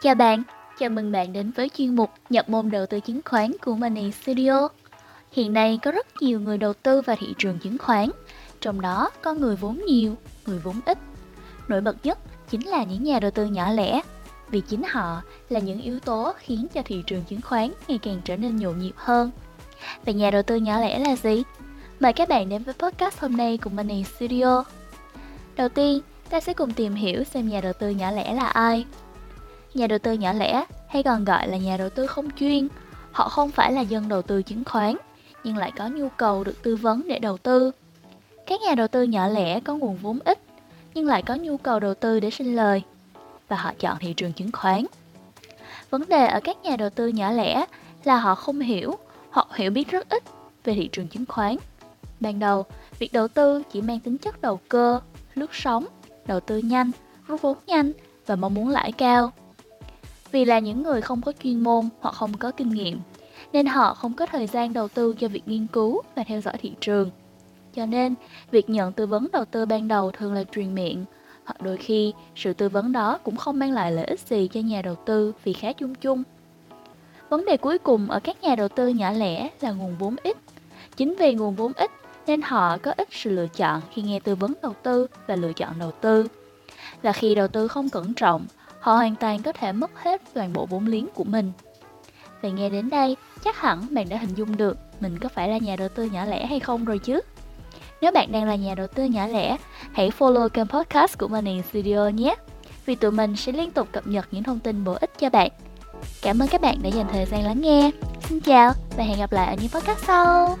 Chào bạn, chào mừng bạn đến với chuyên mục nhập môn đầu tư chứng khoán của Money Studio. Hiện nay có rất nhiều người đầu tư vào thị trường chứng khoán, trong đó có người vốn nhiều, người vốn ít. Nổi bật nhất chính là những nhà đầu tư nhỏ lẻ, vì chính họ là những yếu tố khiến cho thị trường chứng khoán ngày càng trở nên nhộn nhịp hơn. Vậy nhà đầu tư nhỏ lẻ là gì? Mời các bạn đến với podcast hôm nay của Money Studio. Đầu tiên, ta sẽ cùng tìm hiểu xem nhà đầu tư nhỏ lẻ là ai. Nhà đầu tư nhỏ lẻ hay còn gọi là nhà đầu tư không chuyên, họ không phải là dân đầu tư chứng khoán, nhưng lại có nhu cầu được tư vấn để đầu tư. Các nhà đầu tư nhỏ lẻ có nguồn vốn ít, nhưng lại có nhu cầu đầu tư để sinh lời, và họ chọn thị trường chứng khoán. Vấn đề ở các nhà đầu tư nhỏ lẻ là họ không hiểu, họ hiểu biết rất ít về thị trường chứng khoán. Ban đầu, việc đầu tư chỉ mang tính chất đầu cơ, lướt sóng, đầu tư nhanh, rút vốn nhanh và mong muốn lãi cao. Vì là những người không có chuyên môn hoặc không có kinh nghiệm, nên họ không có thời gian đầu tư cho việc nghiên cứu và theo dõi thị trường. Cho nên, việc nhận tư vấn đầu tư ban đầu thường là truyền miệng, hoặc đôi khi sự tư vấn đó cũng không mang lại lợi ích gì cho nhà đầu tư vì khá chung chung. Vấn đề cuối cùng ở các nhà đầu tư nhỏ lẻ là nguồn vốn ít. Chính vì nguồn vốn ít nên họ có ít sự lựa chọn khi nghe tư vấn đầu tư và lựa chọn đầu tư. Và khi đầu tư không cẩn trọng, họ hoàn toàn có thể mất hết toàn bộ vốn liếng của mình. Vậy nghe đến đây, chắc hẳn bạn đã hình dung được mình có phải là nhà đầu tư nhỏ lẻ hay không rồi chứ. Nếu bạn đang là nhà đầu tư nhỏ lẻ, hãy follow kênh podcast của Money Studio nhé. Vì tụi mình sẽ liên tục cập nhật những thông tin bổ ích cho bạn. Cảm ơn các bạn đã dành thời gian lắng nghe. Xin chào và hẹn gặp lại ở những podcast sau.